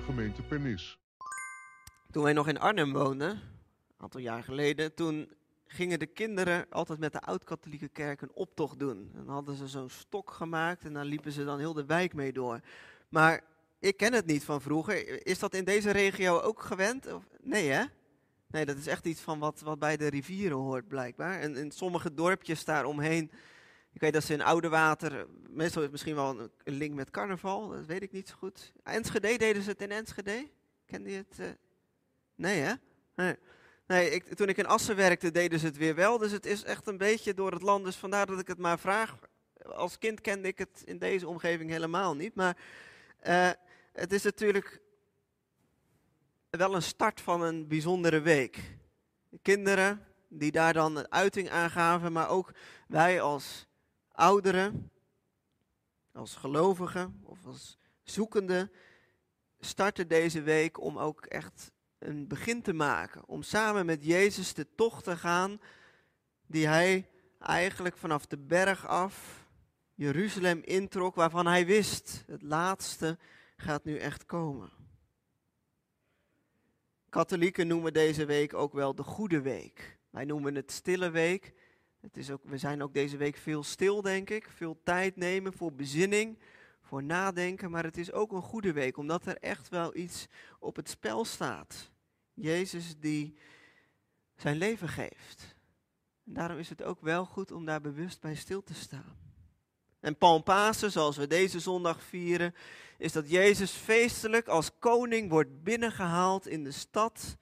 gemeente Pernis. Toen wij nog in Arnhem woonden, een aantal jaar geleden, toen gingen de kinderen altijd met de oud-katholieke kerk een optocht doen. Dan hadden ze zo'n stok gemaakt en daar liepen ze dan heel de wijk mee door. Maar ik ken het niet van vroeger. Is dat in deze regio ook gewend? Nee hè? Nee, dat is echt iets van wat, wat bij de rivieren hoort blijkbaar. En in sommige dorpjes daaromheen, ik weet dat ze in Oudewater, meestal is het misschien wel een, link met carnaval, dat weet ik niet zo goed. Enschede, deden ze het in Enschede? Kende je het? eh? Nee hè? Nee. Nee, ik, toen ik in Assen werkte, deden ze het weer wel. Dus het is echt een beetje door het land. Dus vandaar dat ik het maar vraag. Als kind kende ik het in deze omgeving helemaal niet. Maar eh, het is natuurlijk wel een start van een bijzondere week. De kinderen die daar dan een uiting aan gaven, maar ook wij als ouderen, als gelovigen of als zoekenden, starten deze week om ook echt een begin te maken. Om samen met Jezus de tocht te gaan die hij eigenlijk vanaf de berg af Jeruzalem introk, waarvan hij wist, het laatste gaat nu echt komen. Katholieken noemen deze week ook wel de Goede Week. Wij noemen het Stille Week. Het is ook, we zijn ook deze week veel stil, denk ik. Veel tijd nemen voor bezinning, voor nadenken. Maar het is ook een goede week, omdat er echt wel iets op het spel staat. Jezus die zijn leven geeft. En daarom is het ook wel goed om daar bewust bij stil te staan. En Palmpasen, zoals we deze zondag vieren, is dat Jezus feestelijk als koning wordt binnengehaald in de stad,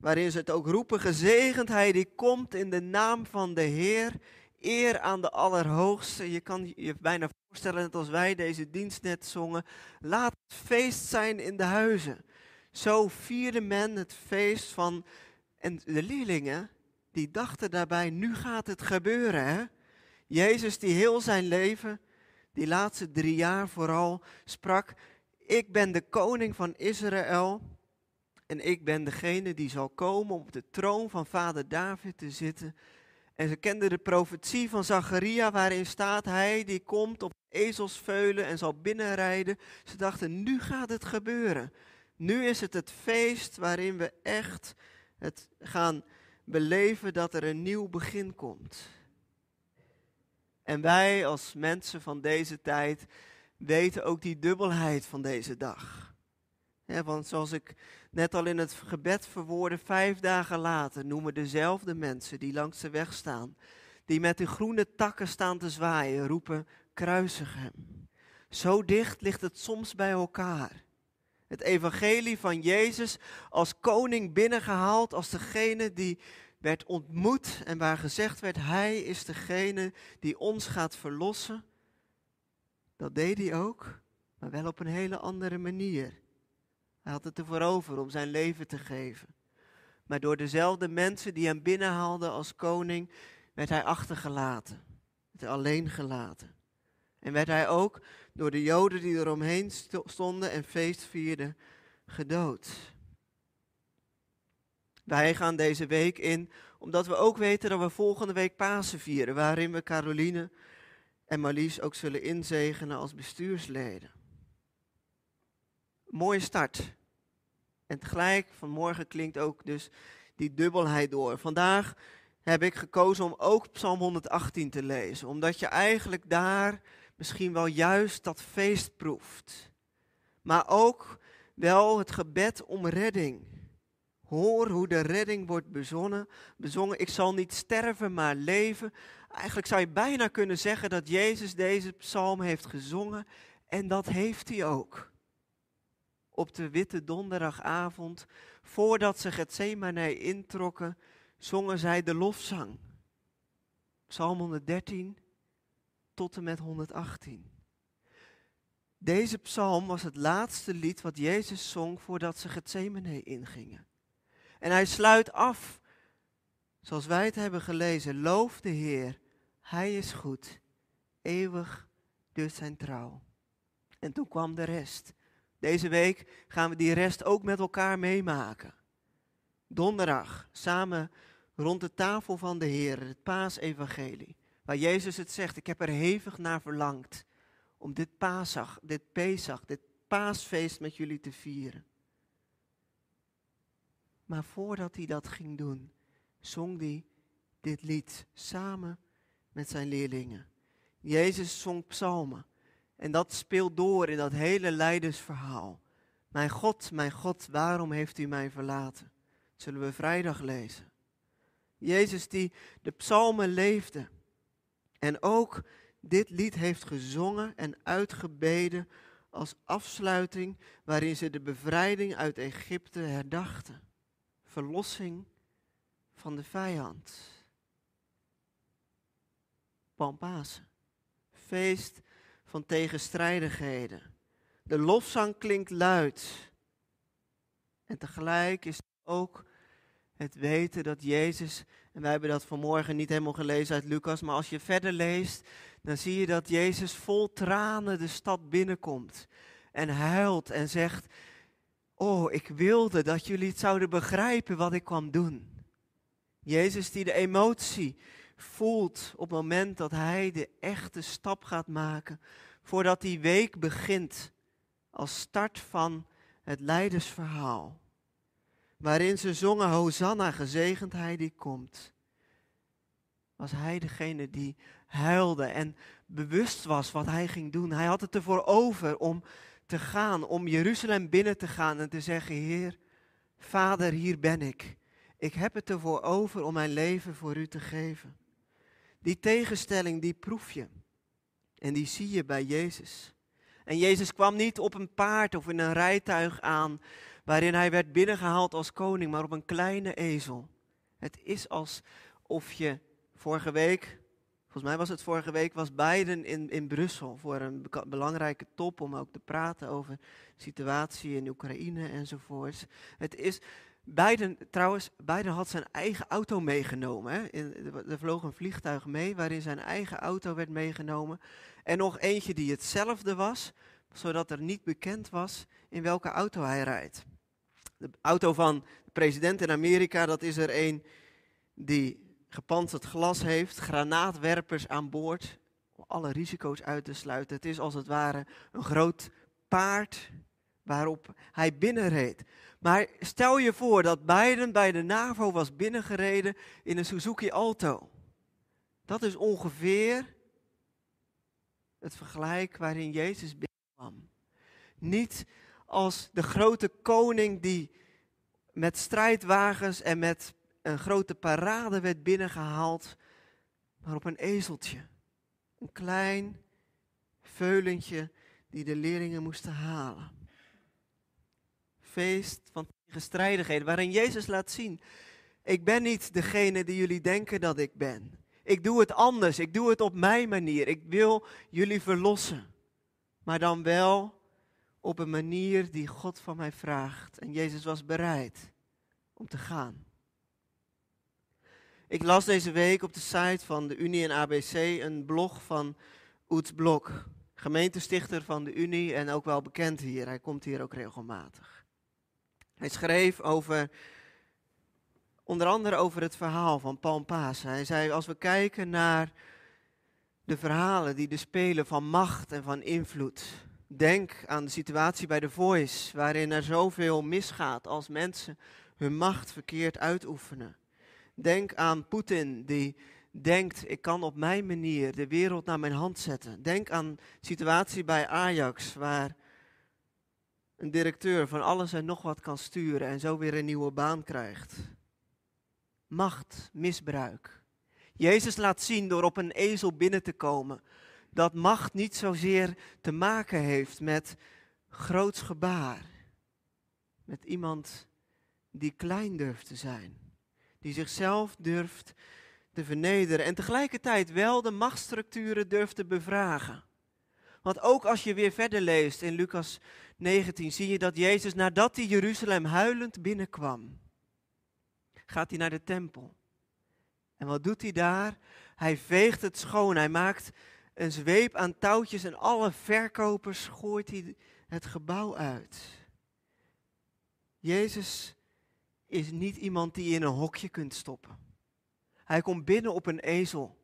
waarin ze het ook roepen, gezegend hij die komt in de naam van de Heer, eer aan de Allerhoogste. Je kan je bijna voorstellen dat als wij deze dienst net zongen, laat het feest zijn in de huizen. Zo vierde men het feest van, en de leerlingen, die dachten daarbij, nu gaat het gebeuren hè. Jezus die heel zijn leven, die laatste drie jaar vooral, sprak, ik ben de koning van Israël en ik ben degene die zal komen om op de troon van vader David te zitten. En ze kenden de profetie van Zacharia waarin staat, hij die komt op ezelsveulen en zal binnenrijden. Ze dachten, nu gaat het gebeuren. Nu is het het feest waarin we echt het gaan beleven dat er een nieuw begin komt. En wij als mensen van deze tijd weten ook die dubbelheid van deze dag. Want zoals ik net al in het gebed verwoordde, vijf dagen later noemen dezelfde mensen die langs de weg staan, die met de groene takken staan te zwaaien, roepen, kruisig hem. Zo dicht ligt het soms bij elkaar. Het evangelie van Jezus als koning binnengehaald, als degene die werd ontmoet en waar gezegd werd, hij is degene die ons gaat verlossen. Dat deed hij ook, maar wel op een hele andere manier. Hij had het ervoor over om zijn leven te geven. Maar door dezelfde mensen die hem binnenhaalden als koning, werd hij achtergelaten, werd alleen gelaten. En werd hij ook door de Joden die eromheen stonden en feest vierden, gedood. Wij gaan deze week in, omdat we ook weten dat we volgende week Pasen vieren, waarin we Caroline en Marlies ook zullen inzegenen als bestuursleden. Mooie start. En tegelijk vanmorgen klinkt ook dus die dubbelheid door. Vandaag heb ik gekozen om ook Psalm 118 te lezen, omdat je eigenlijk daar misschien wel juist dat feest proeft. Maar ook wel het gebed om redding. Hoor hoe de redding wordt bezonnen, bezongen. Ik zal niet sterven, maar leven. Eigenlijk zou je bijna kunnen zeggen dat Jezus deze psalm heeft gezongen. En dat heeft hij ook. Op de witte donderdagavond, voordat ze Gethsemane introkken, zongen zij de lofzang. Psalm 113 tot en met 118. Deze psalm was het laatste lied wat Jezus zong voordat ze Gethsemane ingingen. En hij sluit af, zoals wij het hebben gelezen, loof de Heer, Hij is goed, eeuwig dus zijn trouw. En toen kwam de rest. Deze week gaan we die rest ook met elkaar meemaken. Donderdag, samen rond de tafel van de Heer, het paasevangelie, waar Jezus het zegt, ik heb er hevig naar verlangd om dit Pasach, dit Pesach, dit paasfeest met jullie te vieren. Maar voordat hij dat ging doen, zong hij dit lied samen met zijn leerlingen. Jezus zong psalmen. En dat speelt door in dat hele leidersverhaal. Mijn God, mijn God, waarom heeft u mij verlaten? Zullen we vrijdag lezen. Jezus die de psalmen leefde. En ook dit lied heeft gezongen en uitgebeden als afsluiting waarin ze de bevrijding uit Egypte herdachten. Verlossing van de vijand. Pampasen. Feest van tegenstrijdigheden. De lofzang klinkt luid. En tegelijk is ook het weten dat Jezus, en wij hebben dat vanmorgen niet helemaal gelezen uit Lucas, maar als je verder leest, dan zie je dat Jezus vol tranen de stad binnenkomt en huilt en zegt, oh, ik wilde dat jullie het zouden begrijpen wat ik kwam doen. Jezus die de emotie voelt op het moment dat hij de echte stap gaat maken, voordat die week begint als start van het leidersverhaal. Waarin ze zongen, Hosanna, gezegend hij die komt. Was hij degene die huilde en bewust was wat hij ging doen. Hij had het ervoor over om te gaan, om Jeruzalem binnen te gaan en te zeggen, Heer, Vader, hier ben ik. Ik heb het ervoor over om mijn leven voor u te geven. Die tegenstelling, die proef je. En die zie je bij Jezus. En Jezus kwam niet op een paard of in een rijtuig aan, waarin hij werd binnengehaald als koning, maar op een kleine ezel. Het is alsof je vorige week, volgens mij was het vorige week, was Biden in, in Brussel voor een belangrijke top om ook te praten over situatie in Oekraïne enzovoorts. Het is, Biden, trouwens, Biden had zijn eigen auto meegenomen. Hè? Er vloog een vliegtuig mee waarin zijn eigen auto werd meegenomen. En nog eentje die hetzelfde was, zodat er niet bekend was in welke auto hij rijdt. De auto van de president in Amerika, dat is er een die gepantserd glas heeft, granaatwerpers aan boord, om alle risico's uit te sluiten. Het is als het ware een groot paard waarop hij binnenreed. Maar stel je voor dat Biden bij de NAVO was binnengereden in een Suzuki Alto. Dat is ongeveer het vergelijk waarin Jezus binnenkwam. Niet als de grote koning die met strijdwagens en met een grote parade werd binnengehaald, maar op een ezeltje. Een klein veulentje die de leerlingen moesten halen. Feest van tegenstrijdigheden, waarin Jezus laat zien, ik ben niet degene die jullie denken dat ik ben. Ik doe het anders, ik doe het op mijn manier. Ik wil jullie verlossen, maar dan wel op een manier die God van mij vraagt. En Jezus was bereid om te gaan. Ik las deze week op de site van de Unie en ABC een blog van Oets Blok, gemeentestichter van de Unie en ook wel bekend hier. Hij komt hier ook regelmatig. Hij schreef over, onder andere over het verhaal van Palmpaas. Hij zei, als we kijken naar de verhalen die er spelen van macht en van invloed, Denk aan de situatie bij The Voice, waarin er zoveel misgaat als mensen hun macht verkeerd uitoefenen. Denk aan Poetin, die denkt, ik kan op mijn manier de wereld naar mijn hand zetten. Denk aan de situatie bij Ajax, waar een directeur van alles en nog wat kan sturen en zo weer een nieuwe baan krijgt. Macht, misbruik. Jezus laat zien door op een ezel binnen te komen dat macht niet zozeer te maken heeft met groots gebaar. Met iemand die klein durft te zijn. Die zichzelf durft te vernederen en tegelijkertijd wel de machtsstructuren durft te bevragen. Want ook als je weer verder leest in Lucas 19, zie je dat Jezus nadat hij Jeruzalem huilend binnenkwam, gaat hij naar de tempel. En wat doet hij daar? Hij veegt het schoon, hij maakt een zweep aan touwtjes en alle verkopers gooit hij het gebouw uit. Jezus is niet iemand die je in een hokje kunt stoppen. Hij komt binnen op een ezel.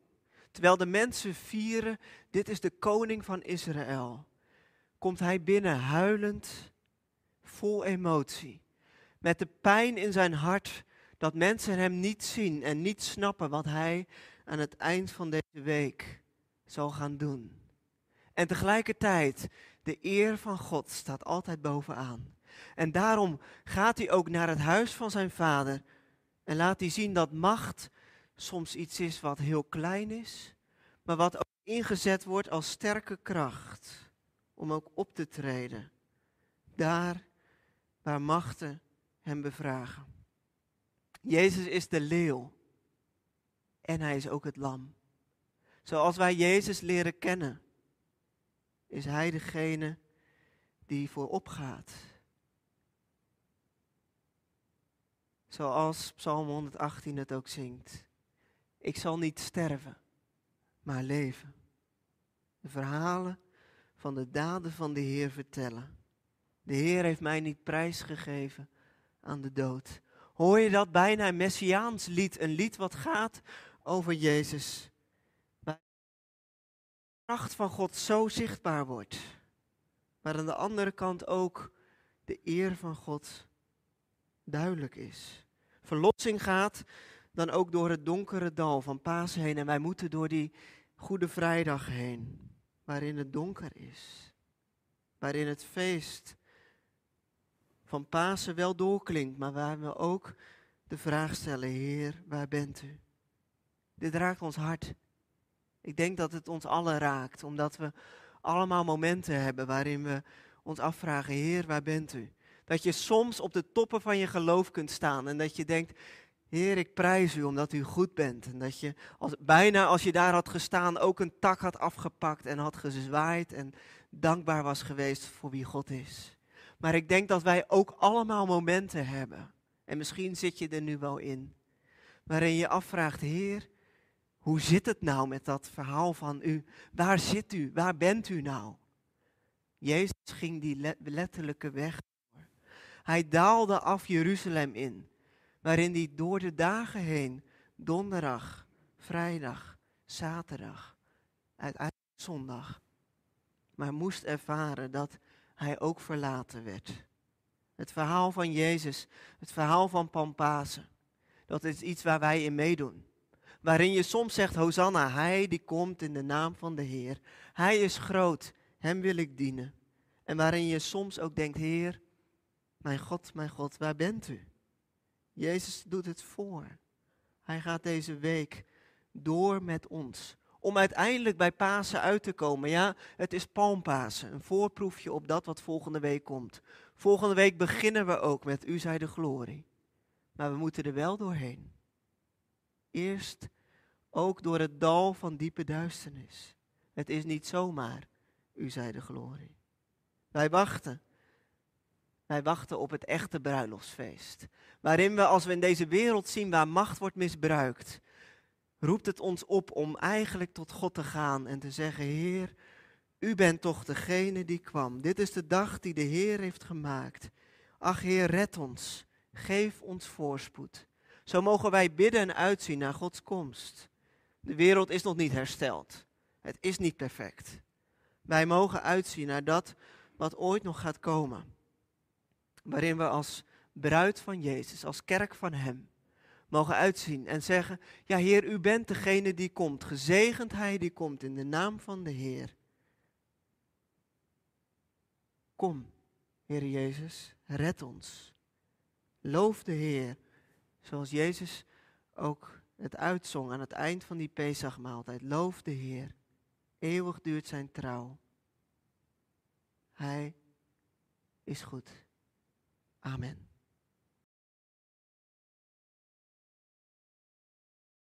Terwijl de mensen vieren, dit is de koning van Israël. komt hij binnen huilend, vol emotie. Met de pijn in zijn hart dat mensen hem niet zien en niet snappen wat hij aan het eind van deze week zal gaan doen. En tegelijkertijd, de eer van God staat altijd bovenaan. En daarom gaat hij ook naar het huis van zijn vader en laat hij zien dat macht soms iets is wat heel klein is, maar wat ook ingezet wordt als sterke kracht om ook op te treden. Daar waar machten hem bevragen. Jezus is de leeuw en hij is ook het lam. Zoals wij Jezus leren kennen, is hij degene die voorop gaat. Zoals Psalm 118 het ook zingt. Ik zal niet sterven, maar leven. De verhalen van de daden van de Heer vertellen. De Heer heeft mij niet prijsgegeven aan de dood. Hoor je dat bijna een messiaans lied, een lied wat gaat over Jezus. Waar de kracht van God zo zichtbaar wordt. Maar aan de andere kant ook de eer van God duidelijk is. Verlossing gaat dan ook door het donkere dal van Pasen heen. En wij moeten door die Goede Vrijdag heen, waarin het donker is. Waarin het feest van Pasen wel doorklinkt, maar waar we ook de vraag stellen, Heer, waar bent u? Dit raakt ons hart. Ik denk dat het ons allen raakt, omdat we allemaal momenten hebben waarin we ons afvragen, Heer, waar bent u? Dat je soms op de toppen van je geloof kunt staan en dat je denkt, Heer, ik prijs u omdat u goed bent. En dat je als, bijna als je daar had gestaan ook een tak had afgepakt en had gezwaaid en dankbaar was geweest voor wie God is. Maar ik denk dat wij ook allemaal momenten hebben. En misschien zit je er nu wel in. Waarin je afvraagt, Heer, hoe zit het nou met dat verhaal van u? Waar zit u? Waar bent u nou? Jezus ging die letterlijke weg. Hij daalde af Jeruzalem in, waarin hij door de dagen heen, donderdag, vrijdag, zaterdag, uiteindelijk zondag, maar moest ervaren dat hij ook verlaten werd. Het verhaal van Jezus, het verhaal van Pampasen, dat is iets waar wij in meedoen. Waarin je soms zegt, Hosanna, hij die komt in de naam van de Heer. Hij is groot, hem wil ik dienen. En waarin je soms ook denkt, Heer, mijn God, mijn God, waar bent u? Jezus doet het voor. Hij gaat deze week door met ons. Om uiteindelijk bij Pasen uit te komen. Ja, het is Palmpasen. Een voorproefje op dat wat volgende week komt. Volgende week beginnen we ook met U zij de glorie. Maar we moeten er wel doorheen. Eerst ook door het dal van diepe duisternis. Het is niet zomaar U zij de glorie. Wij wachten. Wij wachten op het echte bruiloftsfeest. Waarin we, als we in deze wereld zien waar macht wordt misbruikt, roept het ons op om eigenlijk tot God te gaan en te zeggen, Heer, u bent toch degene die kwam. Dit is de dag die de Heer heeft gemaakt. Ach Heer, red ons. Geef ons voorspoed. Zo mogen wij bidden en uitzien naar Gods komst. De wereld is nog niet hersteld. Het is niet perfect. Wij mogen uitzien naar dat wat ooit nog gaat komen. Waarin we als bruid van Jezus, als kerk van Hem, mogen uitzien en zeggen, ja Heer, u bent degene die komt. Gezegend Hij die komt in de naam van de Heer. Kom, Heer Jezus, red ons. Loof de Heer, zoals Jezus ook het uitzong aan het eind van die Pesachmaaltijd. Loof de Heer, eeuwig duurt zijn trouw. Hij is goed. Amen.